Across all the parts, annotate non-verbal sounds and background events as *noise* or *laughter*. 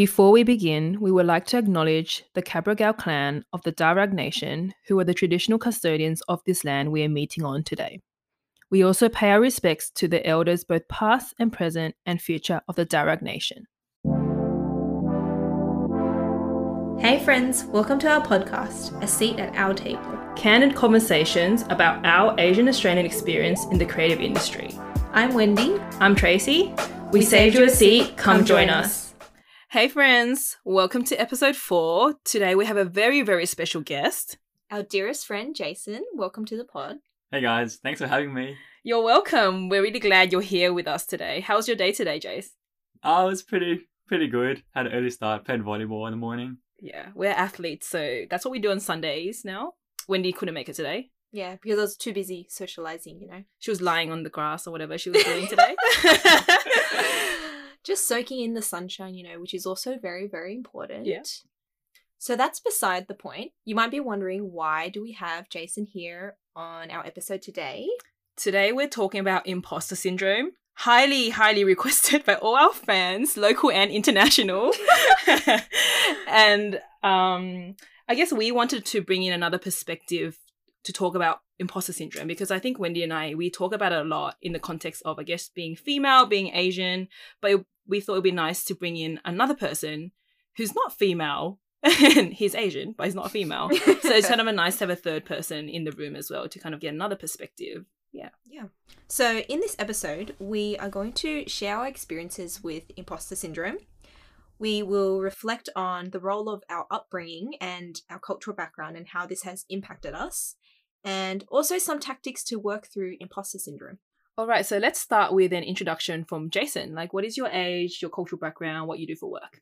Before we begin, we would like to acknowledge the Cabrogal clan of the Darug Nation, who are the traditional custodians of this land we are meeting on today. We also pay our respects to the elders, both past and present and future, of the Darug Nation. Hey, friends, welcome to our podcast, A Seat at Our Table. Candid conversations about our Asian Australian experience in the creative industry. I'm Wendy. I'm Tracy. We, saved you a seat. Come, join us. Hey, friends, welcome to episode four. Today we have a very, very special guest. Our dearest friend, Jason. Welcome to the pod. Hey guys, thanks for having me. You're welcome. We're really glad you're here with us today. How's your day today, Jace? Oh, it was pretty pretty good. Had an early start, played volleyball in the morning. Yeah, we're athletes, so that's what we do on Sundays now. Wendy couldn't make it today. Yeah, because I was too busy socializing, you know. She was lying on the grass or whatever she was doing today. *laughs* *laughs* Just soaking in the sunshine, you know, which is also very, very important. Yeah. So that's beside the point. You might be wondering why do we have Jason here on our episode today? Today we're talking about imposter syndrome. Highly, highly *laughs* requested by all our fans, local and international. *laughs* and um, I guess we wanted to bring in another perspective to talk about imposter syndrome because I think Wendy and I we talk about it a lot in the context of I guess being female, being Asian, but it, we thought it'd be nice to bring in another person who's not female *laughs* he's Asian, but he's not a female. so it's kind of a nice to have a third person in the room as well to kind of get another perspective. Yeah. Yeah. So, in this episode, we are going to share our experiences with imposter syndrome. We will reflect on the role of our upbringing and our cultural background and how this has impacted us, and also some tactics to work through imposter syndrome. All right, so let's start with an introduction from Jason. Like, what is your age, your cultural background, what you do for work?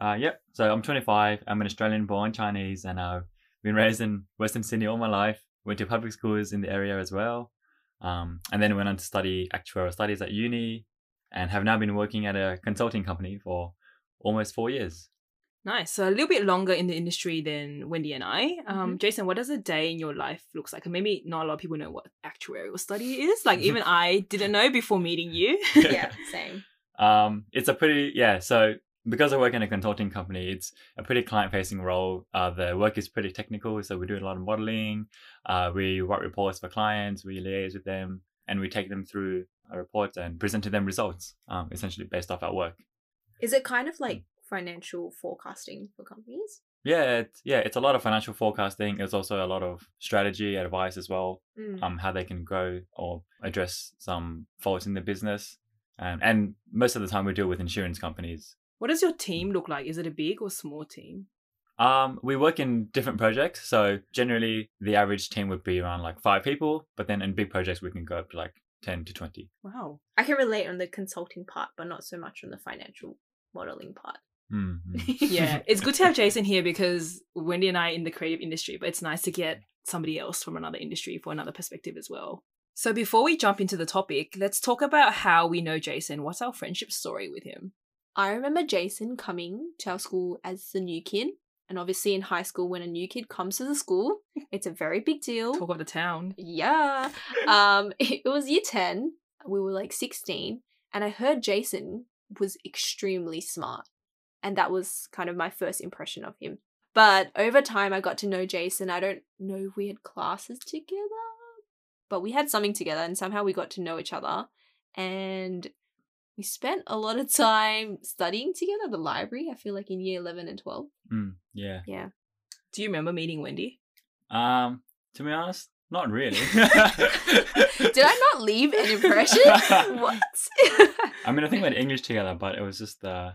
Uh, yep. So I'm 25. I'm an Australian-born Chinese, and I've been raised in Western Sydney all my life. Went to public schools in the area as well, um, and then went on to study actuarial studies at uni, and have now been working at a consulting company for almost four years. Nice. So a little bit longer in the industry than Wendy and I. Um, Mhm. Jason, what does a day in your life looks like? And maybe not a lot of people know what actuarial study is. Like even *laughs* I didn't know before meeting you. yeah, *laughs* same. Um, it's a pretty yeah. So because I work in a consulting company, it's a pretty client-facing role. Uh, the work is pretty technical, so we do a lot of modeling. Uh, we write reports for clients, we liaise with them, and we take them through a report and present to them results. Um, essentially based off our work. Is it kind of like financial forecasting for companies? Yeah, it's, yeah, it's a lot of financial forecasting. It's also a lot of strategy advice as well. Mm. um, how they can grow or address some faults in the business. Um, and most of the time, we deal with insurance companies. what does your team look like? Is it a big or small team? Um, we work in different projects, so generally the average team would be around like five people. But then in big projects, we can go up to like ten to twenty. Wow. I can relate on the consulting part, but not so much on the financial modeling part. Mm, mm. *laughs* Yeah, it's good to have Jason here because Wendy and I in the creative industry, but it's nice to get somebody else from another industry for another perspective as well. So before we jump into the topic, let's talk about how we know Jason. What's our friendship story with him? I remember Jason coming to our school as the new kid. And obviously, in high school, when a new kid comes to the school, *laughs* it's a very big deal. Talk of the town. Yeah. *laughs* Um, it was year 10. We were like 16. And I heard Jason was extremely smart. And that was kind of my first impression of him. But over time, I got to know Jason. I don't know if we had classes together, but we had something together. And somehow we got to know each other. And we spent a lot of *laughs* time studying together at the library, I feel like in year 11 and 12. Mm, yeah. Yeah. Do you remember meeting Wendy? Um, to be honest, not really. *laughs* *laughs* Did I not leave an impression? what? I mean, I think we had English together, but it was just uh,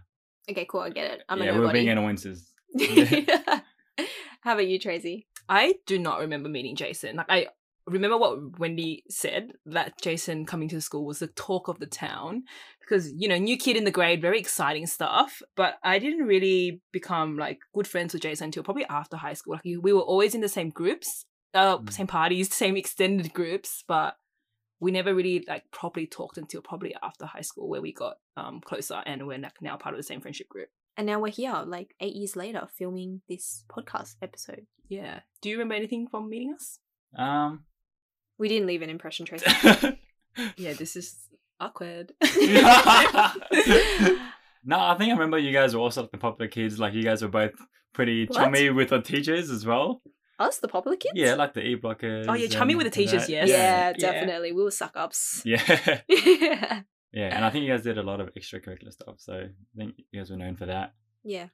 okay, cool. I get it. I'm yeah, a we were nobody. *laughs* being annoyances. *laughs* How about you, Tracy? I do not remember meeting Jason. Like I remember what Wendy said that Jason coming to the school was the talk of the town because you know new kid in the grade, very exciting stuff. But I didn't really become like good friends with Jason until probably after high school. Like we were always in the same groups, uh, Mm. same parties, same extended groups, but we never really like properly talked until probably after high school where we got um closer and we're like now part of the same friendship group. And now we're here, like eight years later, filming this podcast episode. Yeah. Do you remember anything from meeting us? Um, We didn't leave an impression, Tracy. *laughs* Yeah, this is awkward. *laughs* No, I think I remember you guys were also like the popular kids. Like you guys were both pretty What? chummy with the teachers as well. Us, the popular kids? Yeah, like the e blockers. Oh, yeah, chummy with the teachers, yes. Yeah, Yeah. definitely. We were suck ups. Yeah. *laughs* yeah. yeah, and I think you guys did a lot of extracurricular stuff. So I think you guys were known for that. Yeah.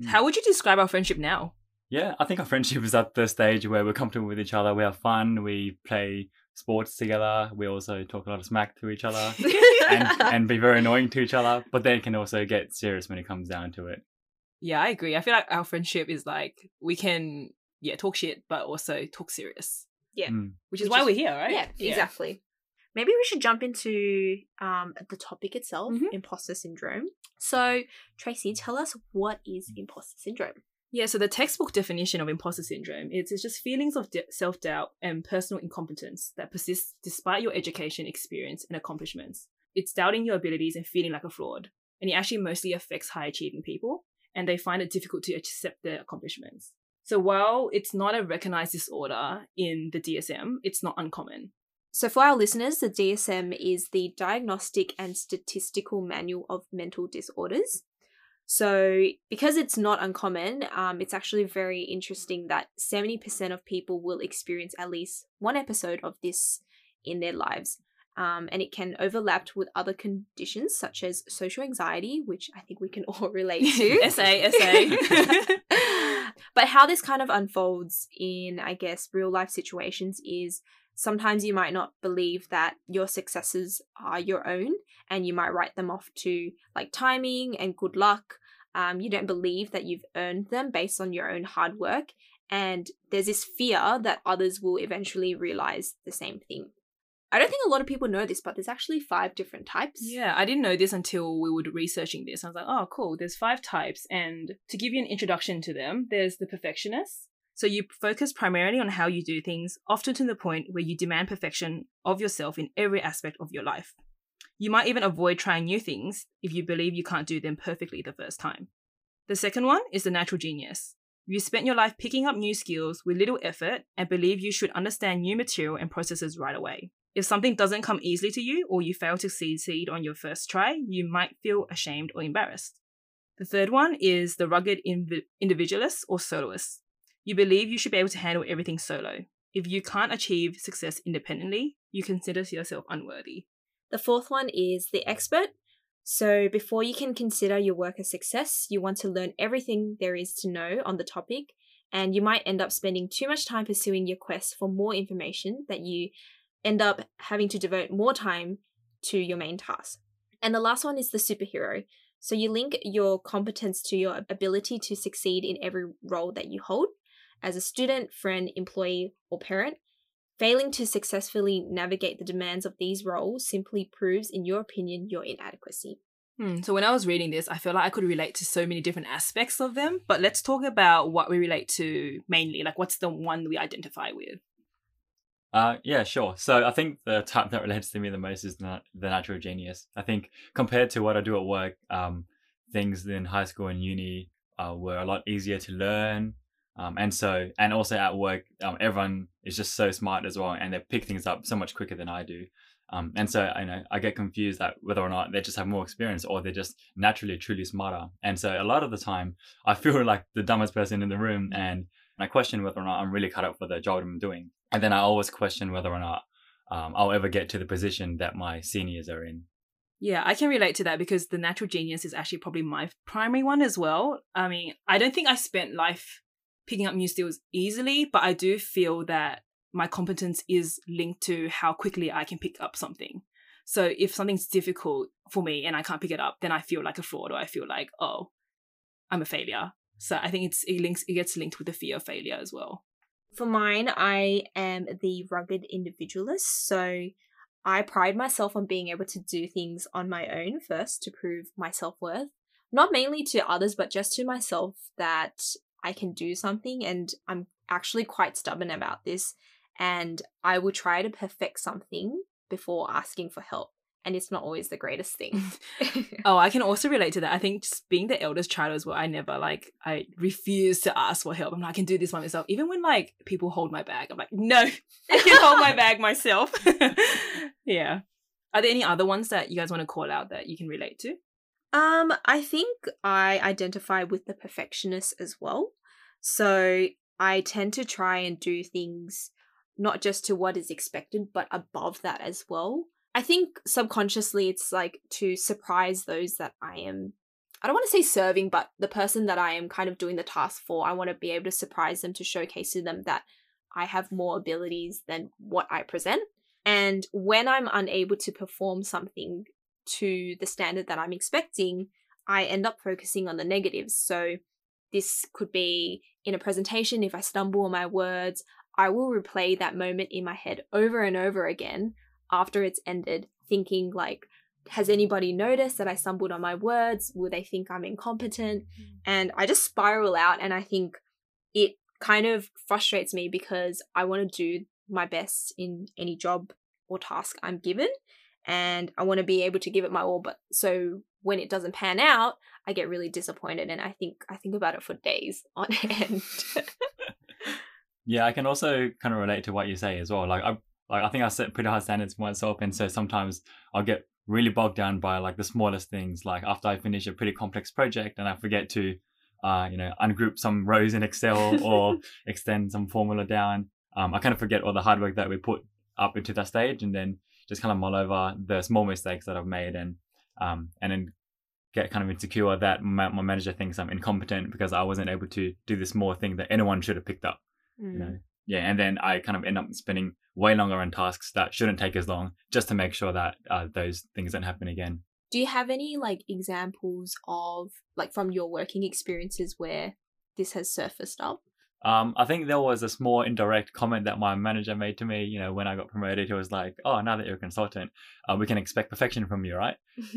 Hmm. How would you describe our friendship now? Yeah, I think our friendship is at the stage where we're comfortable with each other. We have fun. We play sports together. We also talk a lot of smack to each other *laughs* and, and be very annoying to each other. But then can also get serious when it comes down to it. Yeah, I agree. I feel like our friendship is like we can yeah talk shit, but also talk serious, Yeah. Mm. which is Which why is- we're here, right? Yeah, exactly. Maybe we should jump into um, the topic itself, Mhm. imposter syndrome. So, Tracy, tell us what is imposter syndrome? Yeah, so the textbook definition of imposter syndrome is it's just feelings of de- self doubt and personal incompetence that persist despite your education, experience, and accomplishments. It's doubting your abilities and feeling like a fraud. And it actually mostly affects high achieving people, and they find it difficult to accept their accomplishments. So while it's not a recognized disorder in the DSM, it's not uncommon. So, for our listeners, the DSM is the Diagnostic and Statistical Manual of Mental Disorders. So, because it's not uncommon, um, it's actually very interesting that 70% of people will experience at least one episode of this in their lives. Um, and it can overlap with other conditions such as social anxiety, which I think we can *laughs* all relate to. *laughs* SA, SA. *laughs* but how this kind of unfolds in, I guess, real life situations is sometimes you might not believe that your successes are your own and you might write them off to like timing and good luck. Um, you don't believe that you've earned them based on your own hard work. And there's this fear that others will eventually realize the same thing. I don't think a lot of people know this, but there's actually five different types. Yeah, I didn't know this until we were researching this. I was like, oh, cool. There's five types. And to give you an introduction to them, there's the perfectionist. So you focus primarily on how you do things, often to the point where you demand perfection of yourself in every aspect of your life. You might even avoid trying new things if you believe you can't do them perfectly the first time. The second one is the natural genius. You spent your life picking up new skills with little effort and believe you should understand new material and processes right away. If something doesn't come easily to you or you fail to succeed on your first try, you might feel ashamed or embarrassed. The third one is the rugged inv- individualist or soloist. You believe you should be able to handle everything solo. If you can't achieve success independently, you consider yourself unworthy. The fourth one is the expert. So, before you can consider your work a success, you want to learn everything there is to know on the topic, and you might end up spending too much time pursuing your quest for more information that you end up having to devote more time to your main task. And the last one is the superhero. So, you link your competence to your ability to succeed in every role that you hold as a student, friend, employee, or parent. Failing to successfully navigate the demands of these roles simply proves, in your opinion, your inadequacy. Hmm, so when I was reading this, I felt like I could relate to so many different aspects of them. But let's talk about what we relate to mainly. Like, what's the one we identify with? Uh, yeah, sure. So I think the type that relates to me the most is the, the natural genius. I think compared to what I do at work, um, things in high school and uni uh, were a lot easier to learn. Um, and so, and also at work, um, everyone is just so smart as well, and they pick things up so much quicker than I do. Um, and so, I know I get confused that whether or not they just have more experience or they're just naturally truly smarter. And so, a lot of the time, I feel *laughs* like the dumbest person in the room, and I question whether or not I'm really cut up for the job I'm doing. And then I always question whether or not um, I'll ever get to the position that my seniors are in. Yeah, I can relate to that because the natural genius is actually probably my primary one as well. I mean, I don't think I spent life picking up new skills easily, but I do feel that my competence is linked to how quickly I can pick up something. So if something's difficult for me and I can't pick it up, then I feel like a fraud or I feel like, oh, I'm a failure. So I think it's it links it gets linked with the fear of failure as well. For mine, I am the rugged individualist. So I pride myself on being able to do things on my own first to prove my self worth. Not mainly to others, but just to myself that I can do something. And I'm actually quite stubborn about this. And I will try to perfect something before asking for help. And it's not always the greatest thing. *laughs* *laughs* Oh, I can also relate to that. I think just being the eldest child as well, I never like I refuse to ask for help. I'm like, I can do this by myself. Even when like people hold my bag, I'm like, no, *laughs* I can hold my bag myself. yeah. Are there any other ones that you guys want to call out that you can relate to? Um, I think I identify with the perfectionist as well. So I tend to try and do things not just to what is expected, but above that as well. I think subconsciously it's like to surprise those that I am I don't want to say serving, but the person that I am kind of doing the task for, I want to be able to surprise them to showcase to them that I have more abilities than what I present. And when I'm unable to perform something to the standard that I'm expecting, I end up focusing on the negatives. So this could be in a presentation, if I stumble on my words, I will replay that moment in my head over and over again after it's ended, thinking like, has anybody noticed that I stumbled on my words? Will they think I'm incompetent? Mm. And I just spiral out, and I think it kind of frustrates me because I want to do my best in any job or task I'm given, and I want to be able to give it my all. But so when it doesn't pan out, I get really disappointed, and I think I think about it for days *laughs* on end. *laughs* Yeah, I can also kind of relate to what you say as well. Like I like I think I set pretty high standards for myself, and so sometimes I'll get really bogged down by like the smallest things. Like after I finish a pretty complex project and I forget to, uh, you know, ungroup some rows in Excel *laughs* or extend some formula down, um, I kind of forget all the hard work that we put up into that stage, and then just kind of mull over the small mistakes that I've made, and um, and then get kind of insecure that my, my manager thinks I'm incompetent because I wasn't able to do this small thing that anyone should have picked up you know yeah and then i kind of end up spending way longer on tasks that shouldn't take as long just to make sure that uh, those things don't happen again. Do you have any like examples of like from your working experiences where this has surfaced up? um, i think there was a small indirect comment that my manager made to me you know when i got promoted. He was like oh now that you're a consultant uh, we can expect perfection from you right?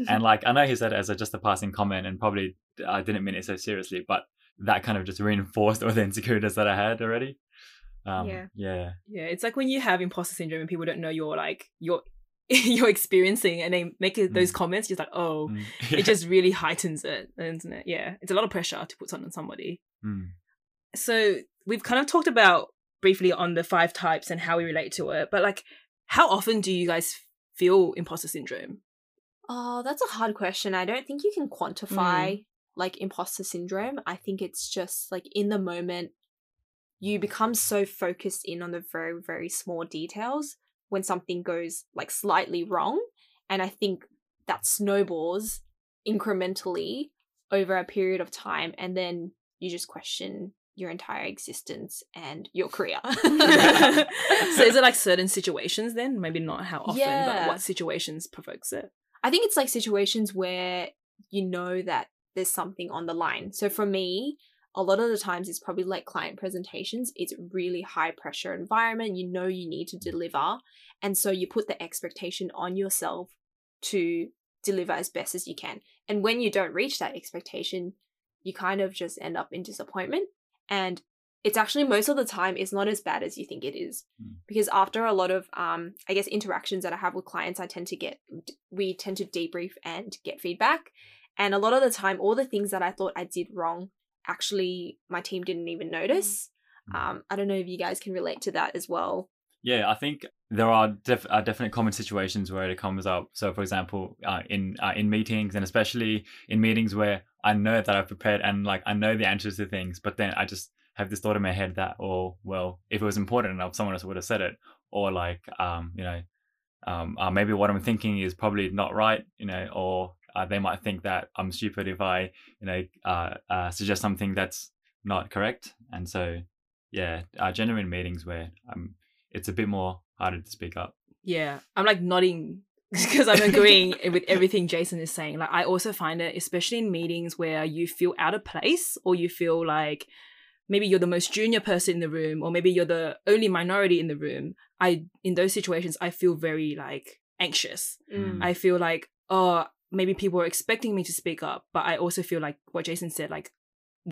And *laughs* like i know he said it as a, just a passing comment and probably i didn't mean it so seriously but that kind of just reinforced all the insecurities that i had already um, Yeah. yeah Yeah, it's like when you have imposter syndrome and people don't know you're like you're *laughs* you're experiencing and they make it, those Mm. comments, you're like, oh, Mm. *laughs* it just really heightens it, isn't it? Yeah, it's a lot of pressure to put something on somebody. Mm. So we've kind of talked about briefly on the five types and how we relate to it, but like, how often do you guys feel imposter syndrome? Oh, that's a hard question. I don't think you can quantify like imposter syndrome. I think it's just like in the moment, you become so focused in on the very, very small details when something goes like slightly wrong. And I think that snowballs incrementally over a period of time. And then you just question your entire existence and your career. *laughs* so is it like *laughs* certain situations then? Maybe not how often, but what situations provokes it? I think it's like situations where you know that there's something on the line. So for me, a lot of the times it's probably like client presentations. It's really high pressure environment. You know you need to deliver. And so you put the expectation on yourself to deliver as best as you can. And when you don't reach that expectation, you kind of just end up in disappointment. And it's actually most of the time it's not as bad as you think it is. Mm. Because after a lot of um I guess interactions that I have with clients, I tend to get we tend to debrief and get feedback. And a lot of the time all the things that I thought I did wrong actually my team didn't even notice. Mm. Um I don't know if you guys can relate to that as well. Yeah, I think there are def- uh, definite common situations where it comes up. So, for example, uh, in uh, in meetings, and especially in meetings where I know that I've prepared and like I know the answers to things, but then I just have this thought in my head that, oh, well, if it was important enough, someone else would have said it, or like, um, you know, um, uh, maybe what I'm thinking is probably not right, you know, or uh, they might think that I'm stupid if I, you know, uh, uh, suggest something that's not correct, and so yeah, uh, genuine meetings where I'm it's a bit more harder to speak up. Yeah, I'm like nodding *laughs* because I'm agreeing *laughs* with everything Jason is saying. Like, I also find it, especially in meetings where you feel out of place or you feel like maybe you're the most junior person in the room or maybe you're the only minority in the room. I, in those situations, I feel very like anxious. Mm. I feel like, oh, maybe people are expecting me to speak up, but I also feel like what Jason said, like,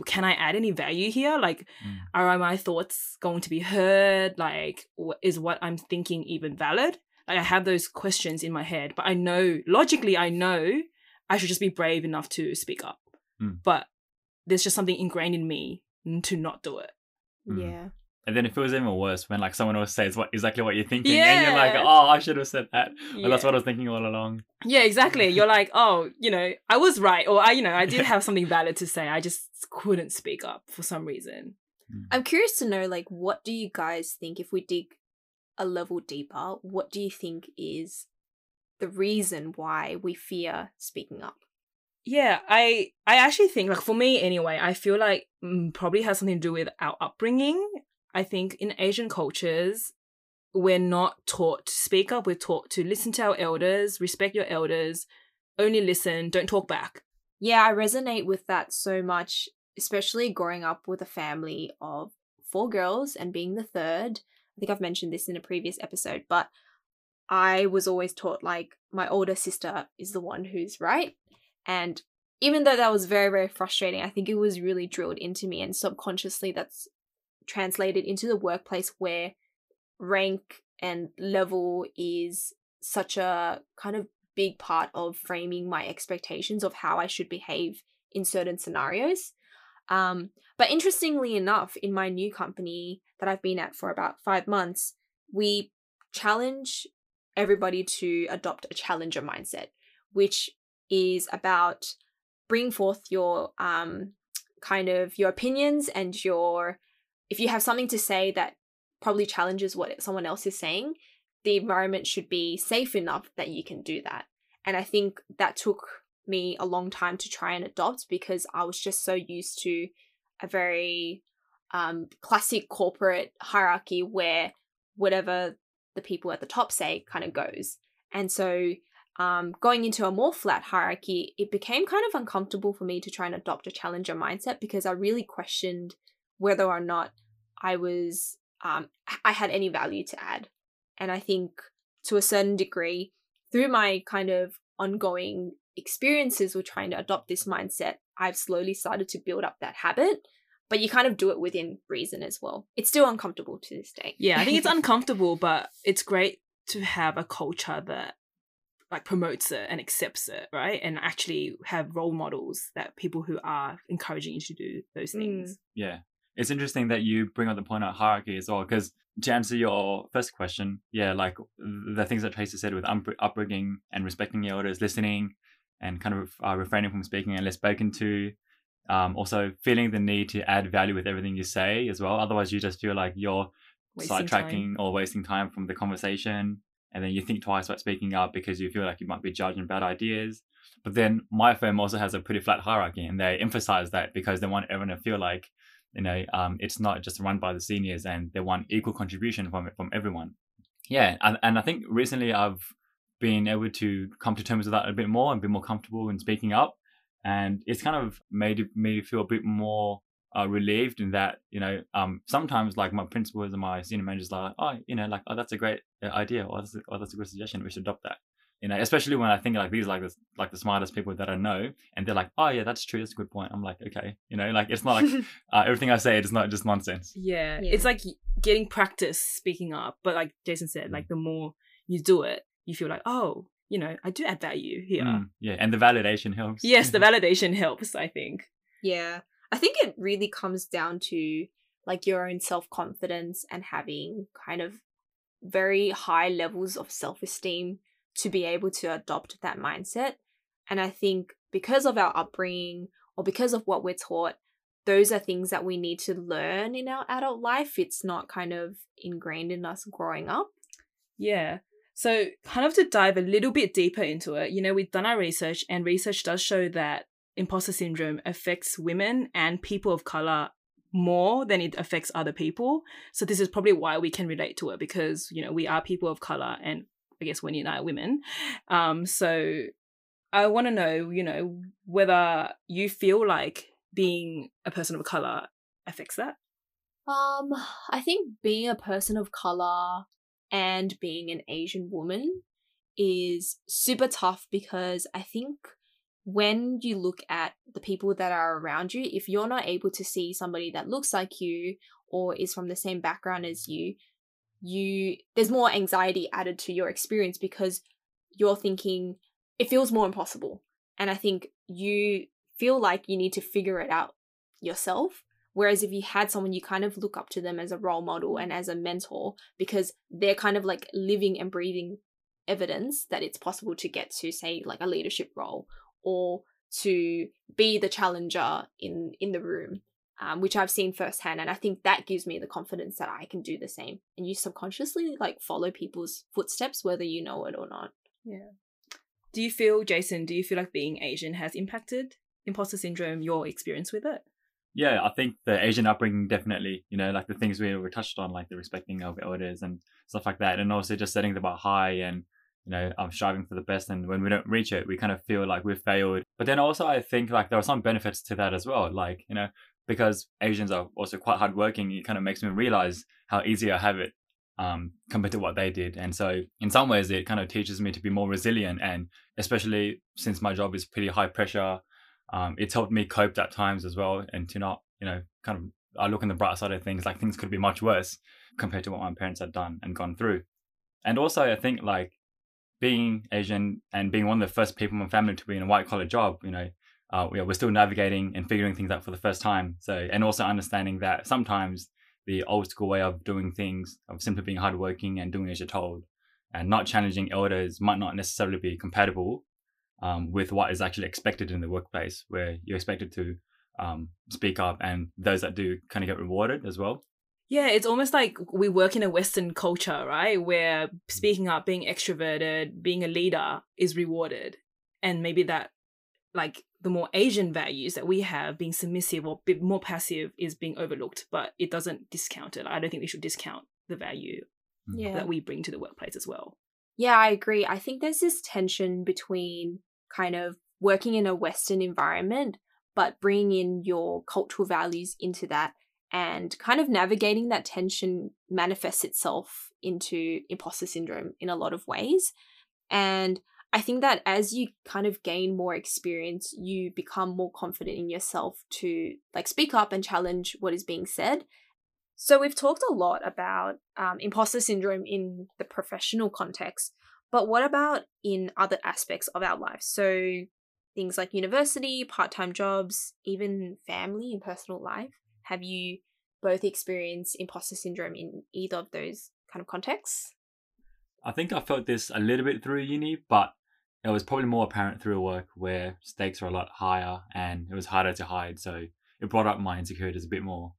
can I add any value here? Like, Mm. are my thoughts going to be heard? Like, is what I'm thinking even valid? Like, I have those questions in my head, but I know logically, I know I should just be brave enough to speak up. Mm. But there's just something ingrained in me to not do it. Mm. Yeah. And then it feels even worse when like someone else says what exactly what you're thinking, and you're like, "Oh, I should have said that." Well, that's what I was thinking all along. Yeah, exactly. You're *laughs* like, oh, you know, I was right, or I, you know, I did have something valid to say. I just couldn't speak up for some reason. I'm curious to know, like, what do you guys think if we dig a level deeper? What do you think is the reason why we fear speaking up? Yeah, I I actually think like for me anyway, I feel like mm, probably has something to do with our upbringing. I think in Asian cultures, we're not taught to speak up. We're taught to listen to our elders, respect your elders, only listen, don't talk back. Yeah, I resonate with that so much, especially growing up with a family of four girls and being the third. I think I've mentioned this in a previous episode, but I was always taught like my older sister is the one who's right. And even though that was very, very frustrating, I think it was really drilled into me and subconsciously that's translated into the workplace where rank and level is such a kind of big part of framing my expectations of how I should behave in certain scenarios. Um, but interestingly enough, in my new company that I've been at for about five months, we challenge everybody to adopt a challenger mindset, which is about bring forth your um, kind of your opinions and your if you have something to say that probably challenges what someone else is saying, the environment should be safe enough that you can do that. And I think that took me a long time to try and adopt because I was just so used to a very um, classic corporate hierarchy where whatever the people at the top say kind of goes. And so um, going into a more flat hierarchy, it became kind of uncomfortable for me to try and adopt a challenger mindset because I really questioned whether or not I was um, I had any value to add. And I think to a certain degree, through my kind of ongoing experiences with trying to adopt this mindset, I've slowly started to build up that habit. But you kind of do it within reason as well. It's still uncomfortable to this day. Yeah, I think it's *laughs* uncomfortable, but it's great to have a culture that like promotes it and accepts it, right? And actually have role models that people who are encouraging you to do those things. Yeah. It's interesting that you bring up the point of hierarchy as well, because to answer your first question, yeah, like the things that Tracy said with up- upbringing and respecting your elders, listening and kind of uh, refraining from speaking unless spoken to, um, also feeling the need to add value with everything you say as well. Otherwise, you just feel like you're Wasting sidetracking or wasting time from the conversation. And then you think twice about speaking up because you feel like you might be judging bad ideas. But then my firm also has a pretty flat hierarchy, and they emphasize that because they want everyone to feel like, you know, um, it's not just run by the seniors, and they want equal contribution from from everyone. Yeah, and, and I think recently I've been able to come to terms with that a bit more and be more comfortable in speaking up, and it's kind of made me feel a bit more uh, relieved in that you know um sometimes like my principals and my senior managers are like oh you know like oh that's a great uh, idea or that's a, oh, that's a good suggestion. We should adopt that you know especially when I think like these like this like the smartest people that I know and they're like oh yeah that's true that's a good point I'm like okay you know like it's not like *laughs* uh, everything I say is not just nonsense Yeah. Yeah. It's like getting practice speaking up. But like Jason said, like the more you do it, you feel like, oh, you know, I do add value here. Mm, yeah and the validation helps Yes, the *laughs* validation helps, I think. Yeah. I think it really comes down to like your own self confidence and having kind of very high levels of self esteem to be able to adopt that mindset. And I think because of our upbringing or because of what we're taught, those are things that we need to learn in our adult life. It's not kind of ingrained in us growing up. Yeah. So, kind of to dive a little bit deeper into it, you know, we've done our research, and research does show that imposter syndrome affects women and people of color more than it affects other people. So, this is probably why we can relate to it because, you know, we are people of color, and I guess Wendy and I are women. Um, so, I want to know, you know, whether you feel like being a person of color affects that. Um, I think being a person of color and being an Asian woman is super tough because I think when you look at the people that are around you, if you're not able to see somebody that looks like you or is from the same background as you, you there's more anxiety added to your experience because you're thinking it feels more impossible. And I think you feel like you need to figure it out yourself Whereas if you had someone you kind of look up to them as a role model and as a mentor because they're kind of like living and breathing evidence that it's possible to get to say like a leadership role or to be the challenger in in the room um, which i've seen firsthand and i think that gives me the confidence that i can do the same and you subconsciously like follow people's footsteps whether you know it or not Yeah. Do you feel, Jason, do you feel like being Asian has impacted imposter syndrome, your experience with it? Yeah, I think the Asian upbringing definitely, you know, like the things we were touched on, like the respecting of elders and stuff like that, and also just setting the bar high and you know, I'm striving for the best, and when we don't reach it, we kind of feel like we've failed. But then also, I think like there are some benefits to that as well, like you know, because Asians are also quite hardworking, it kind of makes me realize how easy I have it um, compared to what they did. And so, in some ways, it kind of teaches me to be more resilient. And especially since my job is pretty high pressure, um, it's helped me cope at times as well and to not, you know, kind of, I look on the bright side of things, like things could be much worse compared to what my parents had done and gone through. And also, I think like being Asian and being one of the first people in my family to be in a white collar job, you know, uh, we are, we're still navigating and figuring things out for the first time. So, and also understanding that sometimes the old school way of doing things, of simply being hardworking and doing as you're told, and not challenging elders might not necessarily be compatible um, with what is actually expected in the workplace, where you're expected to um, speak up, and those that do kind of get rewarded as well. Yeah, it's almost like we work in a Western culture, right? Where speaking up, being extroverted, being a leader is rewarded. And maybe that, like, the more Asian values that we have, being submissive or bit more passive, is being overlooked, but it doesn't discount it. I don't think we should discount the value mm. yeah that we bring to the workplace as well. Yeah, I agree. I think there's this tension between kind of working in a Western environment, but bringing in your cultural values into that and kind of navigating that tension manifests itself into imposter syndrome in a lot of ways. And I think that as you kind of gain more experience, you become more confident in yourself to like speak up and challenge what is being said. So we've talked a lot about um, imposter syndrome in the professional context, but what about in other aspects of our life? So things like university, part-time jobs, even family and personal life. Have you both experienced imposter syndrome in either of those kind of contexts? I think I felt this a little bit through uni, but it was probably more apparent through work where stakes are a lot higher and it was harder to hide. So it brought up my insecurities a bit more.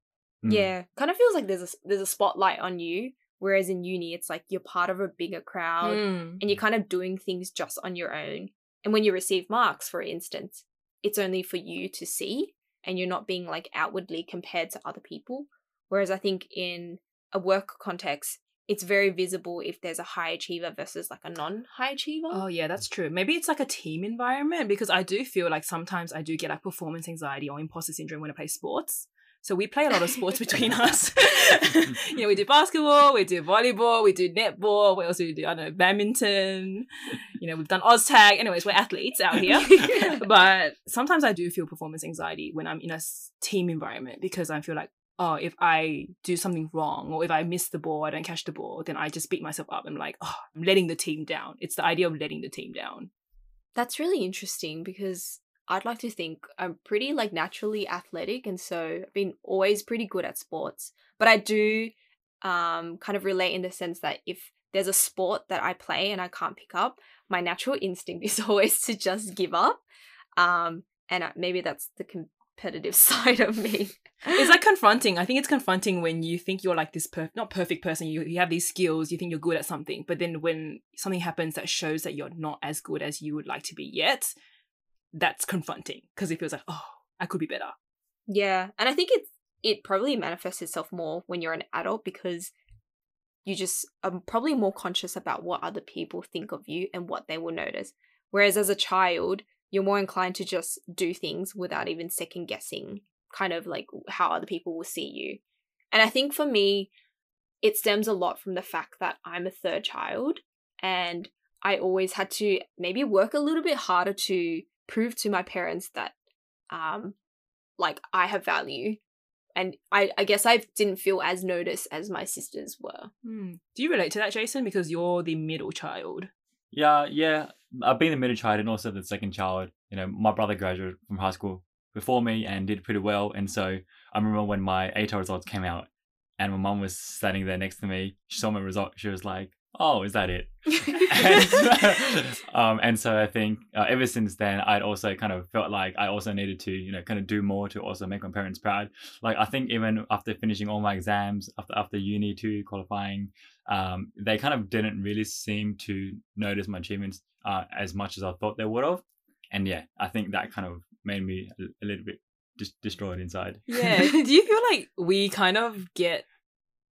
Mm. Yeah, kind of feels like there's a there's a spotlight on you, whereas in uni it's like you're part of a bigger crowd Mm. and you're kind of doing things just on your own. And when you receive marks, for instance, it's only for you to see and you're not being like outwardly compared to other people. Whereas I think in a work context, it's very visible if there's a high achiever versus like a non high achiever. Oh yeah, that's true. Maybe it's like a team environment because I do feel like sometimes I do get like performance anxiety or imposter syndrome when I play sports. So we play a lot of sports between *laughs* us. *laughs* you know, we do basketball, we do volleyball, we do netball. What else do we do? I don't know, badminton. You know, we've done OzTag. Anyways, we're athletes out here. *laughs* but sometimes I do feel performance anxiety when I'm in a team environment because I feel like, oh, if I do something wrong or if I miss the ball, I don't catch the ball, then I just beat myself up. I'm like, oh, I'm letting the team down. It's the idea of letting the team down. That's really interesting because I'd like to think I'm pretty like naturally athletic and so I've been always pretty good at sports. But I do um kind of relate in the sense that if there's a sport that I play and I can't pick up, my natural instinct is *laughs* always to just give up. Um and maybe that's the competitive *laughs* side of me. It's like confronting. I think it's confronting when you think you're like this per- not perfect person. You you have these skills. You think you're good at something, but then when something happens that shows that you're not as good as you would like to be yet, that's confronting because it feels like oh, I could be better. Yeah, and I think it's it probably manifests itself more when you're an adult because you just are probably more conscious about what other people think of you and what they will notice. Whereas as a child, you're more inclined to just do things without even second guessing kind of like how other people will see you. And I think for me, it stems a lot from the fact that I'm a third child and I always had to maybe work a little bit harder to prove to my parents that um like I have value. And I, I guess I didn't feel as noticed as my sisters were. Hmm. Do you relate to that, Jason? Because you're the middle child. Yeah, yeah. I've been the middle child and also the second child. You know, my brother graduated from high school before me and did pretty well. And so I remember when my ATAR results came out, and my mum was standing there next to me. She saw my result. She was like, "Oh, is that it?" and, *laughs* *laughs* um, and so I think uh, ever since then, I'd also kind of felt like I also needed to, you know, kind of do more to also make my parents proud. Like I think even after finishing all my exams, after after uni two qualifying, um, they kind of didn't really seem to notice my achievements uh, as much as I thought they would have. And yeah, I think that kind of made me a, a little bit dis- destroyed inside. Yeah. *laughs* Do you feel like we kind of get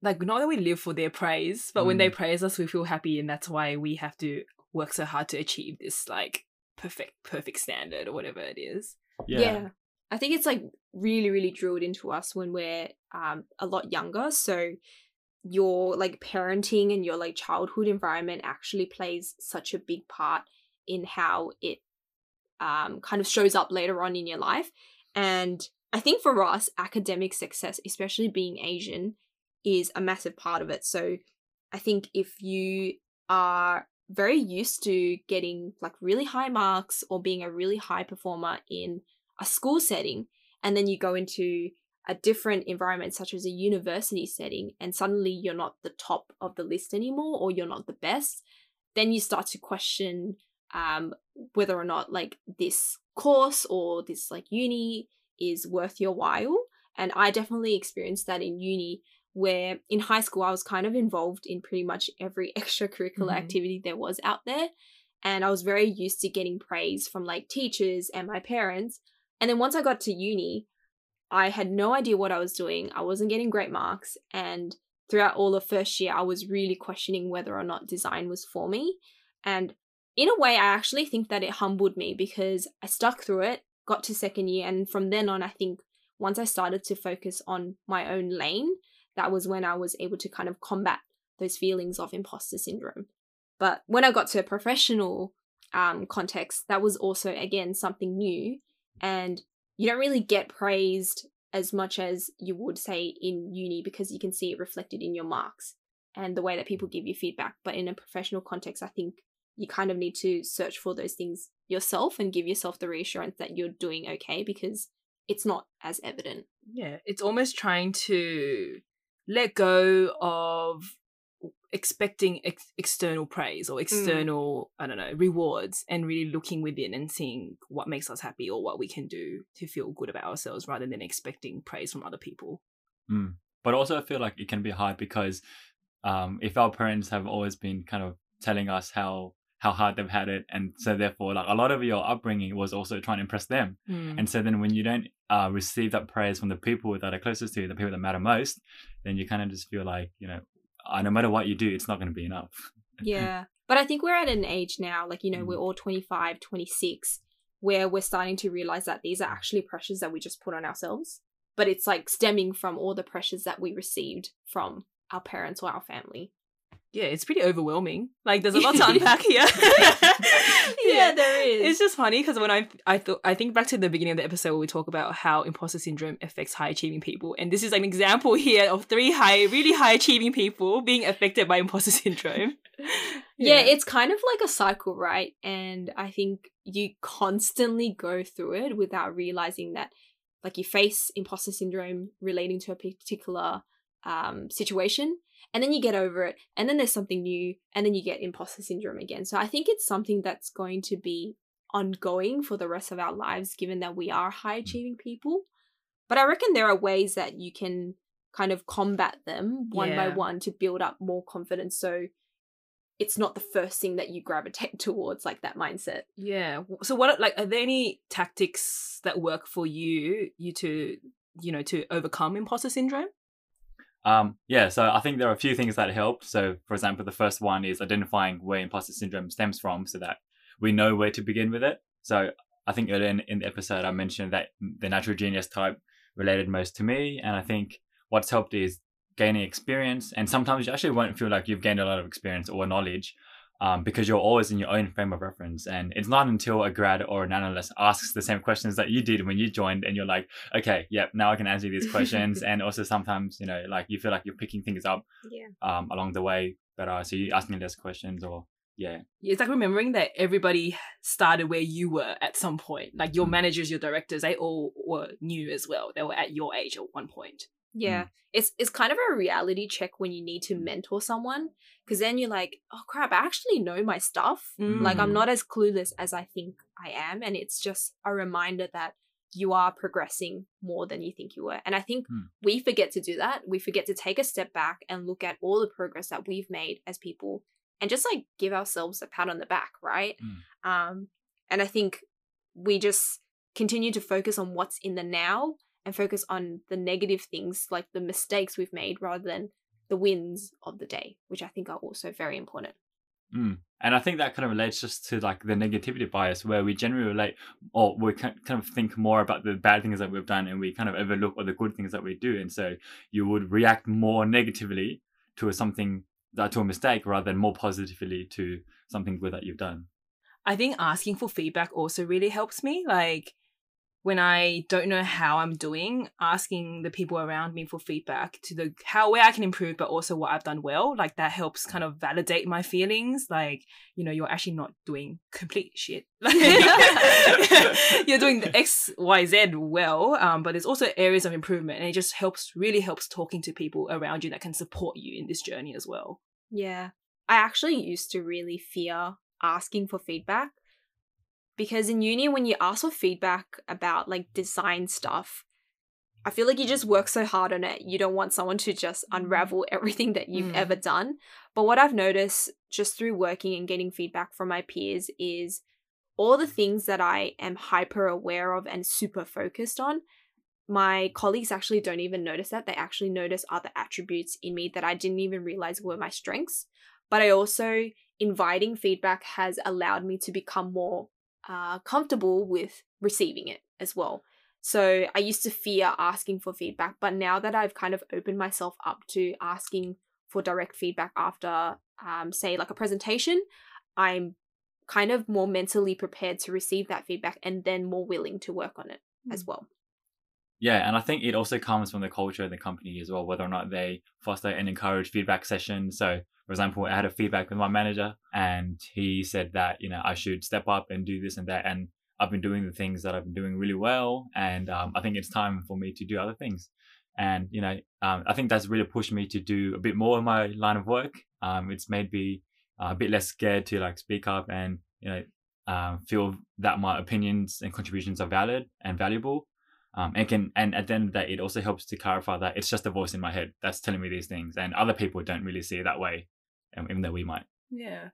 like not that we live for their praise, but when they Mm. praise us, we feel happy, and that's why we have to work so hard to achieve this like perfect perfect standard or whatever it is. Yeah. I think it's like really, really drilled into us when we're um a lot younger. So your like parenting and your like childhood environment actually plays such a big part in how it um kind of shows up later on in your life. And I think for us, academic success, especially being Asian, is a massive part of it. So I think if you are very used to getting like really high marks or being a really high performer in a school setting and then you go into a different environment such as a university setting and suddenly you're not the top of the list anymore or you're not the best then you start to question um, whether or not like this course or this like uni is worth your while and i definitely experienced that in uni where in high school i was kind of involved in pretty much every *laughs* extracurricular Mhm. activity there was out there and i was very used to getting praise from like teachers and my parents and then once I got to uni, I had no idea what I was doing. I wasn't getting great marks. And throughout all of first year, I was really questioning whether or not design was for me. And in a way, I actually think that it humbled me because I stuck through it, got to second year. And from then on, I think once I started to focus on my own lane, that was when I was able to kind of combat those feelings of imposter syndrome. But when I got to a professional um, context, that was also, again, something new and you don't really get praised as much as you would say in uni because you can see it reflected in your marks and the way that people give you feedback but in a professional context i think you kind of need to search for those things yourself and give yourself the reassurance that you're doing okay because it's not as evident Yeah, it's almost trying to let go of expecting ex- external praise or external I don't know rewards and really looking within and seeing what makes us happy or what we can do to feel good about ourselves rather than expecting praise from other people. Mm. But also, I feel like it can be hard because um, if our parents have always been kind of telling us how how hard they've had it, and so therefore, like a lot of your upbringing was also trying to impress them, Mm. and so then when you don't uh, receive that praise from the people that are closest to you, the people that matter most, then you kind of just feel like you know, uh, no matter what you do, it's not going to be enough. *laughs* Yeah. But I think we're at an age now, like, you know, Mm. we're all 25, 26, where we're starting to realize that these are actually pressures that we just put on ourselves. But it's like stemming from all the pressures that we received from our parents or our family. Yeah, it's pretty overwhelming. Like there's a lot to *laughs* unpack here. *laughs* Yeah, there is. It's just funny because when I I thought I think back to the beginning of the episode where we talk about how imposter syndrome affects high achieving people, and this is an example here of three high, really high achieving people being affected by imposter syndrome. *laughs* yeah, it's kind of like a cycle, right? And I think you constantly go through it without realizing that, like, you face imposter syndrome relating to a particular um, situation, and then you get over it, and then there's something new, and then you get imposter syndrome again. So I think it's something that's going to be ongoing for the rest of our lives, given that we are high achieving people. But I reckon there are ways that you can kind of combat them one by one to build up more confidence. So it's not the first thing that you gravitate *laughs* towards, like that mindset. Yeah. So what like are there any tactics that work for you you to you know to overcome imposter syndrome? Um, yeah, so I think there are a few things that help. So, for example, the first one is identifying where imposter syndrome stems from so that we know where to begin with it. So, I think earlier in, in the episode, I mentioned that the natural genius type related most to me. And I think what's helped is gaining experience. And sometimes you actually won't feel like you've gained a lot of experience or knowledge um, because you're always in your own frame of reference. And it's not until a grad or an analyst asks the same questions that you did when you joined and you're like, okay, yep, now I can answer these questions. *laughs* and also sometimes, you know, like you feel like you're picking things up Yeah. um, along the way. But uh, so you're asking less questions or yeah, It's like remembering that everybody started where you were at some point. Like your Mm. managers, your directors, they all were new as well. They were at your age at one point. Yeah. Mm. It's it's kind of a reality check when you need to mentor someone because then you're like, "Oh crap, I actually know my stuff. Like I'm Mm. not as clueless as I think I am." And it's just a reminder that you are progressing more than you think you were. And I think Mm. we forget to do that. We forget to take a step back and look at all the progress that we've made as people and just like give ourselves a pat on the back, right? Mm. Um and I think we just continue to focus on what's in the now and focus on the negative things like the mistakes we've made rather than the wins of the day, which I think are also very important. Mm. And I think that kind of relates just to like the negativity bias, where we generally relate, or we kind kind of think more about the bad things that we've done, and we kind of overlook all the good things that we do, and so you would react more negatively to something that to a mistake rather than more positively to something good that you've done. I think asking for feedback also really helps me. Like when I don't know how I'm doing, asking the people around me for feedback to the how where I can improve, but also what I've done well. Like that helps kind of validate my feelings. Like you know, you're actually not doing complete shit. *laughs* you're doing the X, Y, Z well, um, but there's also areas of improvement, and it just helps really helps talking to people around you that can support you in this journey as well. Yeah. I actually used to really fear asking for feedback because in uni, when you ask for feedback about like design stuff, I feel like you just work so hard on it. You don't want someone to just unravel *laughs* everything that you've Mm. ever done. But what I've noticed just through working and getting feedback from my peers is all the things that I am hyper aware of and super focused on. My colleagues actually don't even notice that. They actually notice other attributes in me that I didn't even realize were my strengths. But I also, inviting feedback has allowed me to become more uh, comfortable with receiving it as well. So I used to fear asking for feedback, but now that I've kind of opened myself up to asking for direct feedback after, um, say, like a presentation, I'm kind of more mentally prepared to receive that feedback and then more willing to work on it as well. Yeah, and I think it also comes from the culture of the company as well, whether or not they foster and encourage feedback sessions. So, for example, I had a feedback with my manager, and he said that you know I should step up and do this and that, and I've been doing the things that I've been doing really well, and um, I think it's time for me to do other things. And you know, um, I think that's really pushed me to do a bit more in my line of work. Um, it's made me uh, a bit less scared to like speak up and you know um, feel that my opinions and contributions are valid and valuable um, and can and at the end of the day it also helps to clarify that it's just a voice in my head that's telling me these things and other people don't really see it that way um, even though we might Yeah.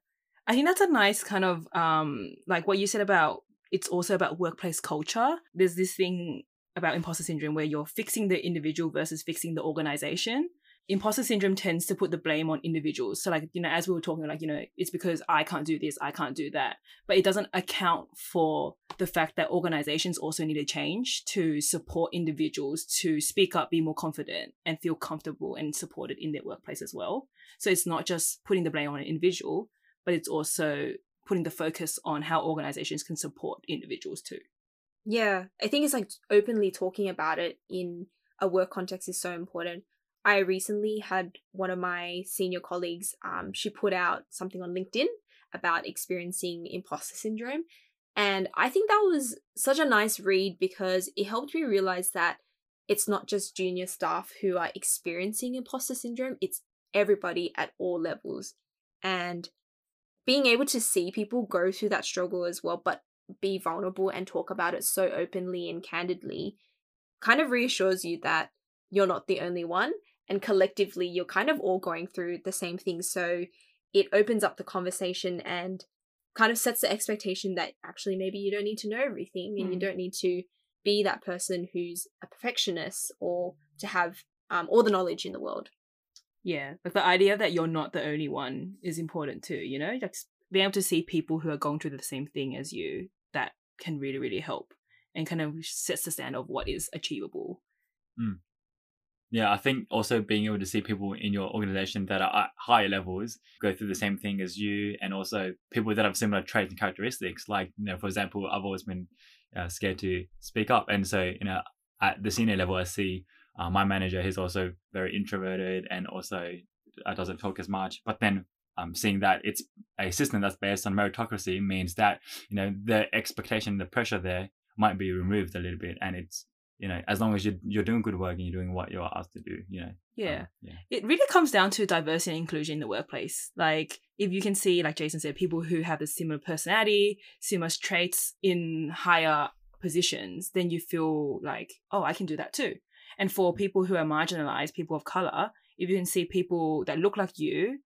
I think that's a nice kind of um like what you said about it's also about workplace culture. There's this thing about imposter syndrome where you're fixing the individual versus fixing the organization. Imposter syndrome tends to put the blame on individuals. So like, you know, as we were talking like, you know, it's because I can't do this, I can't do that. But it doesn't account for the fact that organizations also need to change to support individuals to speak up, be more confident and feel comfortable and supported in their workplace as well. So it's not just putting the blame on an individual, but it's also putting the focus on how organizations can support individuals too. Yeah, I think it's like openly talking about it in a work context is so important. I recently had one of my senior colleagues, um, she put out something on LinkedIn about experiencing imposter syndrome. And I think that was such a nice read because it helped me realize that it's not just junior staff who are experiencing imposter syndrome, it's everybody at all levels. And being able to see people go through that struggle as well, but be vulnerable and talk about it so openly and candidly kind of reassures you that you're not the only one and collectively you're kind of all going through the same thing so it opens up the conversation and kind of sets the expectation that actually maybe you don't need to know everything and you Mm. don't need to be that person who's a perfectionist or to have um, all the knowledge in the world Yeah, like the idea that you're not the only one is important too, you know? Like being able to see people who are going through the same thing as you, that can really, really help and kind of sets the standard of what is achievable. Yeah i think also being able to see people in your organization that are at higher levels go through the same thing as you and also people that have similar traits and characteristics. Like you know for example i've always been uh, scared to speak up and so you know at the senior level i see uh, my manager he's also very introverted and also uh, doesn't talk as much. But then um, seeing that it's a system that's based on meritocracy means that you know the expectation, the pressure there might be removed a little bit, and it's you know as long as you're you're doing good work and you're doing what you're asked to do, you know. Yeah. um, yeah, it really comes down to diversity and inclusion in the workplace. Like if you can see, like Jason said, people who have a similar personality, similar traits in higher positions, then you feel like, oh, I can do that too. And for people who are marginalized, people of color, if you can see people that look like you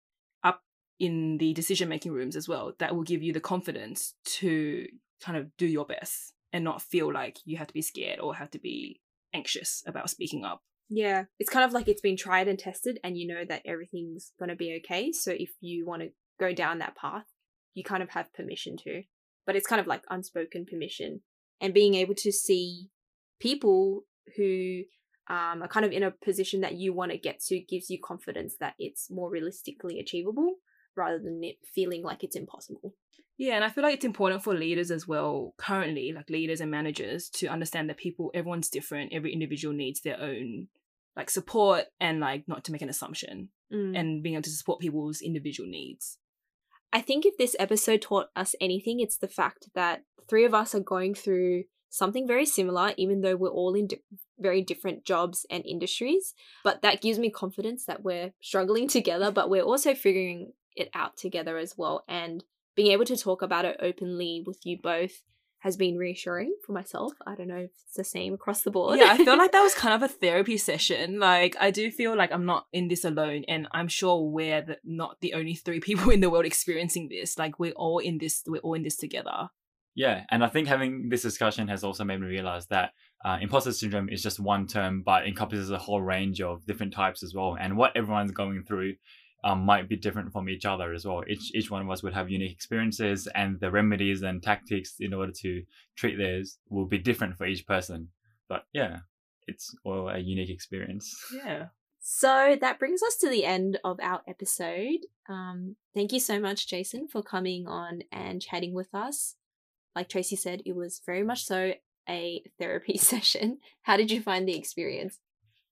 up in the decision making rooms as well, that will give you the confidence to kind of do your best and not feel like you have to be scared or have to be anxious about speaking up. Yeah, it's kind of like it's been tried and tested, and you know that everything's going to be okay. So if you want to go down that path, you kind of have permission to. But it's kind of like unspoken permission. And being able to see people who um, are kind of in a position that you want to get to gives you confidence that it's more realistically achievable rather than it feeling like it's impossible. Yeah, and I feel like it's important for leaders as well, currently, like leaders and managers, to understand that people, everyone's different. Every individual needs their own like support and like not to make an assumption Mm. and being able to support people's individual needs. I think if this episode taught us anything, it's the fact that three of us are going through something very similar, even though we're all in di- very different jobs and industries. But that gives me confidence that we're struggling *laughs* together, but we're also figuring it out together as well. And being able to talk about it openly with you both has been reassuring for myself. I don't know if it's the same across the board. Yeah, I feel like that was *laughs* kind of a therapy session. Like I do feel like I'm not in this alone, and I'm sure we're the, not the only three *laughs* people in the world experiencing this. Like we're all in this. We're all in this together. Yeah, and I think having this discussion has also made me realize that uh, imposter syndrome is just one term, but encompasses a whole range of different types as well. And what everyone's going through um, might be different from each other as well. Each each one of us would have unique experiences, and the remedies and tactics in order to treat theirs will be different for each person. But yeah, it's all a unique experience. Yeah. *laughs* So that brings us to the end of our episode. Um, thank you so much, Jason, for coming on and chatting with us. Like Tracy said, it was very much so a therapy *laughs* session. How did you find the experience?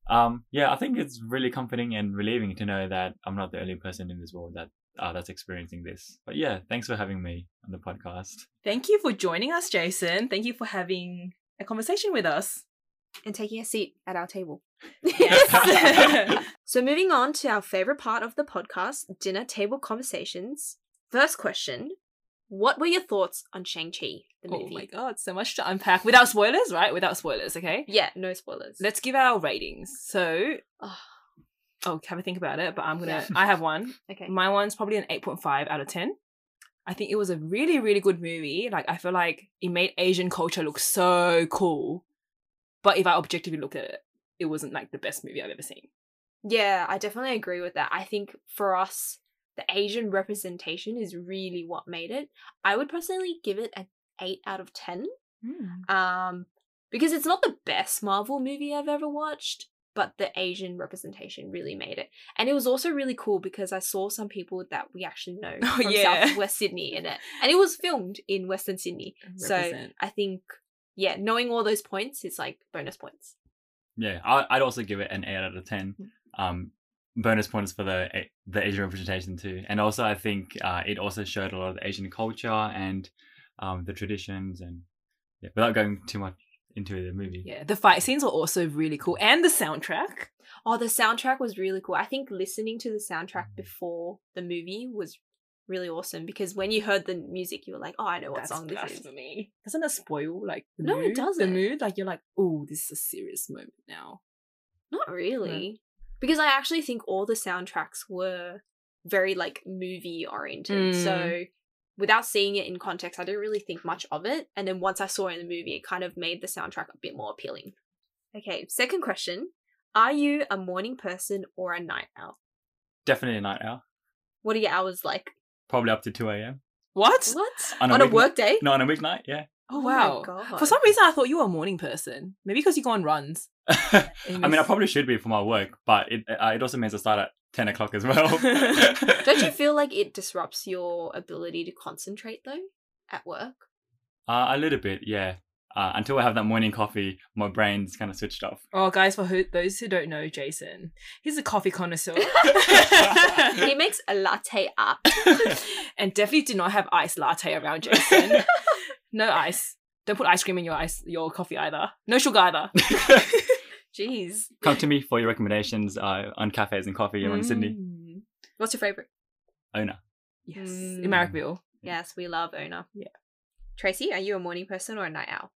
Um, yeah, I think it's really comforting and relieving to know that I'm not the only person in this world that uh, that's experiencing this. But yeah, thanks for having me on the podcast. Thank you for joining us, Jason. Thank you for having a conversation with us. And taking a seat at our table. Yes. *laughs* *laughs* So, moving on to our favorite part of the podcast dinner table conversations. First question What were your thoughts on Shang-Chi, the oh my god, so much to unpack without spoilers, right? Without spoilers, okay? Yeah, no spoilers. Let's give our ratings. So, Oh, oh, have a think about it, but I'm gonna. Yeah. I have one. *laughs* okay. My one's probably an 8.5 out of 10. I think it was a really, really good movie. Like, I feel like it made Asian culture look so cool. But if I objectively looked at it, it wasn't like the best movie I've ever seen. Yeah, I definitely agree with that. I think for us, the Asian representation is really what made it. I would personally give it an 8 out of 10. Um, because it's not the best Marvel movie I've ever watched, but the Asian representation really made it. And it was also really cool because I saw some people that we actually know Oh, *laughs* from yeah. Southwest Sydney in it. And it was filmed in Western Sydney. So I think, yeah, knowing all those points is like bonus points. Yeah, I, I'd also give it an eight out of ten. Mm. Um, bonus points for the the Asian representation too, and also I think uh, it also showed a lot of the Asian culture and um, the traditions, and yeah, without going too much into the movie. Yeah, the fight scenes were also really cool. And the soundtrack. Oh, the soundtrack was really cool. I think listening to the soundtrack Mm. before the movie was really awesome because when you heard the music, you were like, "Oh, I know what That's song this is." blasphemy. Doesn't it spoil like the No, it mood? The doesn't. The mood, like you're like, oh, this is a serious moment now. Not really, because I actually think all the soundtracks were very like movie oriented. Mm. So without seeing it in context, I didn't really think much of it. And then once I saw it in the movie, it kind of made the soundtrack a bit more appealing. Okay, second question: Are you a morning person or a night owl? Definitely a night owl. What are your hours like? Probably up to two a.m. What? What On on a a, work day? No, on a weeknight. Yeah. Oh my wow. For some reason, I thought you were a morning person. Maybe because you go on runs. *laughs* I mean, I probably should be for my work, but it uh, it also means I start at ten o'clock as well. *laughs* Don't you feel like it disrupts your ability to concentrate though at work? Uh, a little bit, yeah. uh, until I have that morning coffee, my brain's kind of switched off. Oh, guys, for who, those who don't know Jason, he's a coffee connoisseur. *laughs* he makes a latte up. and definitely do not have iced latte around Jason. No ice. Don't put ice cream in your ice your coffee either. No sugar either. *laughs* *laughs* Jeez. Come to me for your recommendations uh, on cafes and coffee around Sydney. Mm. What's your favorite? Ona. Yes. Mm. In Marrickville. Yes, we love Ona. Yeah. Tracy, are you a morning person or a night owl?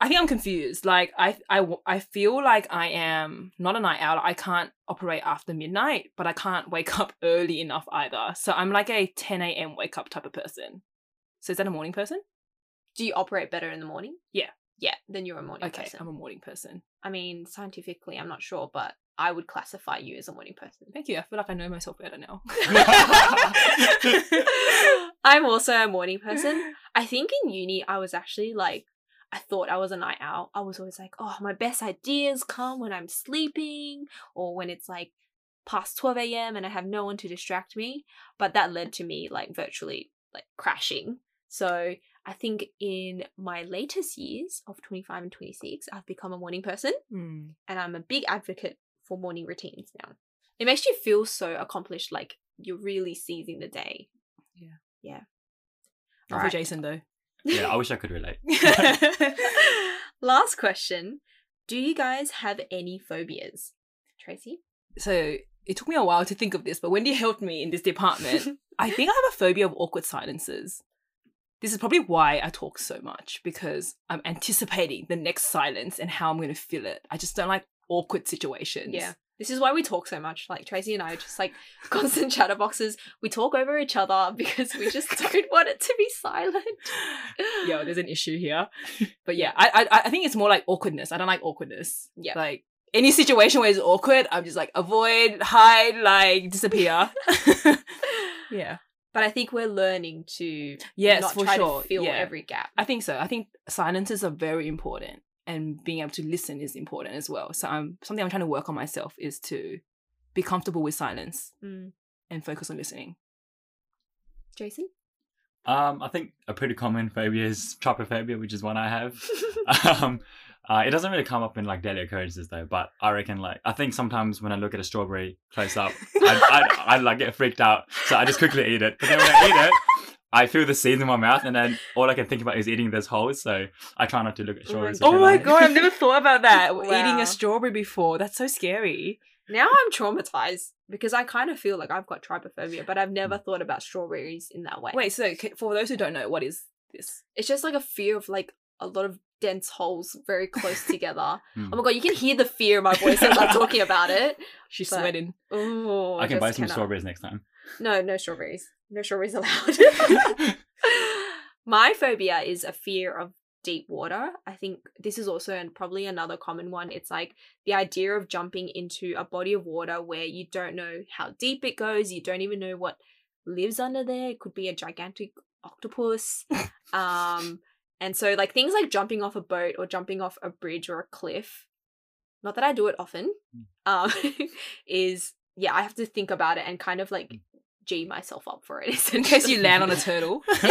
I think I'm confused. Like I, I, I feel like I am not a night owl. I can't operate after midnight, but I can't wake up early enough either. So I'm like a 10 a.m. wake up type of person. So is that a morning person? Do you operate better in the morning? Yeah. Yeah, then you're a morning Okay, person. I'm a morning person. I mean, scientifically, I'm not sure, but I would classify you as a morning person. Thank you. I feel like I know myself better now. *laughs* I'm also a morning person. *laughs* I think in uni, I was actually like, I thought I was a night owl. I was always like, oh, my best ideas come when I'm sleeping or when it's like past 12 a.m. and I have no one to distract me. But that led to me like virtually like crashing. So I think in my latest years of 25 and 26, I've become a morning person Hmm. and I'm a big advocate for morning routines now. It makes you feel so accomplished, like you're really seizing the day. Not Alright. for Jason though. yeah, I wish I could relate. *laughs* Last question. Do you guys have any phobias? Tracy? so it took me a while to think of this, but Wendy helped me in this department. *laughs* I think I have a phobia of awkward silences. This is probably why I talk so much because I'm anticipating the next silence and how I'm going to feel it. I just don't like awkward situations. Yeah. This is why we talk so much. Like Tracy and I are just like *laughs* constant chatterboxes. We talk over each other *laughs* because we just *laughs* don't want it to be silent. Yo, there's an issue here. But yeah, I, I I think it's more like awkwardness. I don't like awkwardness. Yeah. Like any situation where it's awkward, I'm just like avoid, hide, like disappear. yeah. But I think we're learning to Yes, not for try sure. to fill Yeah. every gap. I think so. I think silences are very important and being able to listen is important as well. So I'm something I'm trying to work on myself is to be comfortable with silence Mm. and focus on listening. Jason? Um, I think a pretty common phobia is trypophobia, which is one I have. *laughs* *laughs* um, uh, it doesn't really come up in like daily occurrences though, but I reckon like I think sometimes when I look at a strawberry close up, I, I, I like get freaked out, so I just quickly eat it. But then when I eat it, I feel the seeds in my mouth, and then all I can think about is eating those holes. So I try not to look at Oh my strawberries. Oh my god, I've never thought about that. *laughs* Eating a strawberry before. That's so scary. Now I'm traumatized because I kind of feel like I've got trypophobia, but I've never thought about strawberries in that way. Wait, so for those who don't know, what is this? It's just like a fear of like a lot of dense holes very close *laughs* together. Hmm. Oh my god, you can hear the fear in my voice as I'm talking about it. *laughs* She's But- sweating. Oh, I can buy some cannot. strawberries next time. No, no strawberries. No strawberries allowed. *laughs* my phobia is a fear of deep water. I think this is also and probably another common one. It's like the idea of jumping into a body of water where you don't know how deep it goes, you don't even know what lives under there. It could be a gigantic octopus. um and so like things like jumping off a boat or jumping off a bridge or a cliff, not that I do it often, um *laughs* is yeah, I have to think about it and kind of like G myself up for it. *laughs* In case you land on a turtle. *laughs*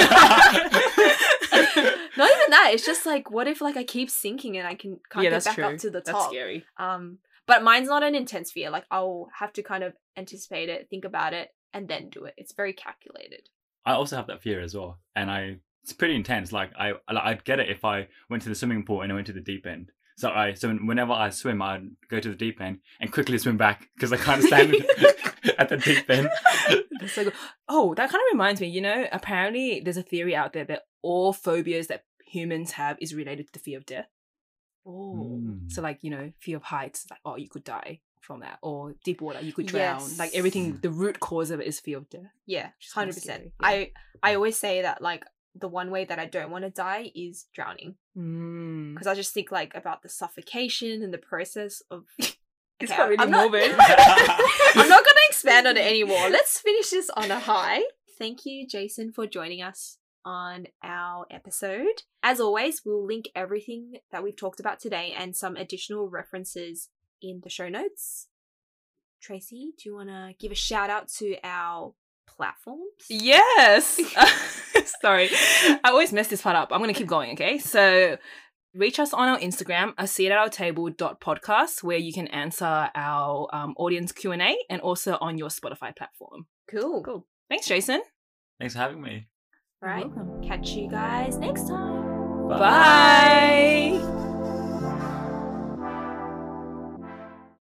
Not even that. It's just like, what if like I keep sinking and I can can't yeah, get back true. up to the That's top? scary. Um, but mine's not an intense fear. Like I'll have to kind of anticipate it, think about it, and then do it. It's very calculated. I also have that fear as well, and I it's pretty intense. Like I like, I'd get it if I went to the swimming pool and I went to the deep end. So I so whenever I swim, I'd go to the deep end and quickly swim back because I can't stand *laughs* at the deep end. That's so good. Oh, that kind of reminds me, you know, apparently there's a theory out there that all phobias that humans have is related to the fear of death. Oh, Mm. So like, you know, fear of heights, like, oh, you could die from that. Or deep water, you could drown. Like everything, the root cause of it is fear of death. yeah, is hundred percent. yeah. I I always say that like the one way that I don't want to die is drowning Mm. because I just think like about the suffocation and the process of. *laughs* It's Okay, really I'm not- *laughs* I'm not going to expand on it *laughs* anymore. Let's finish this on a high. Thank you, Jason, for joining us on our episode. As always, we'll link everything that we've talked about today and some additional references in the show notes. Tracy, do you want to give a shout out to our platforms? Yes. *laughs* *laughs* Sorry. I always mess this part up. I'm going to keep going, okay? So reach us on our Instagram, a seat at our table podcast, where you can answer our um, audience Q and A, and also on your Spotify platform. Cool. Cool. Thanks, Jason. Thanks for having me. All right. Welcome. Catch you guys next time. Bye.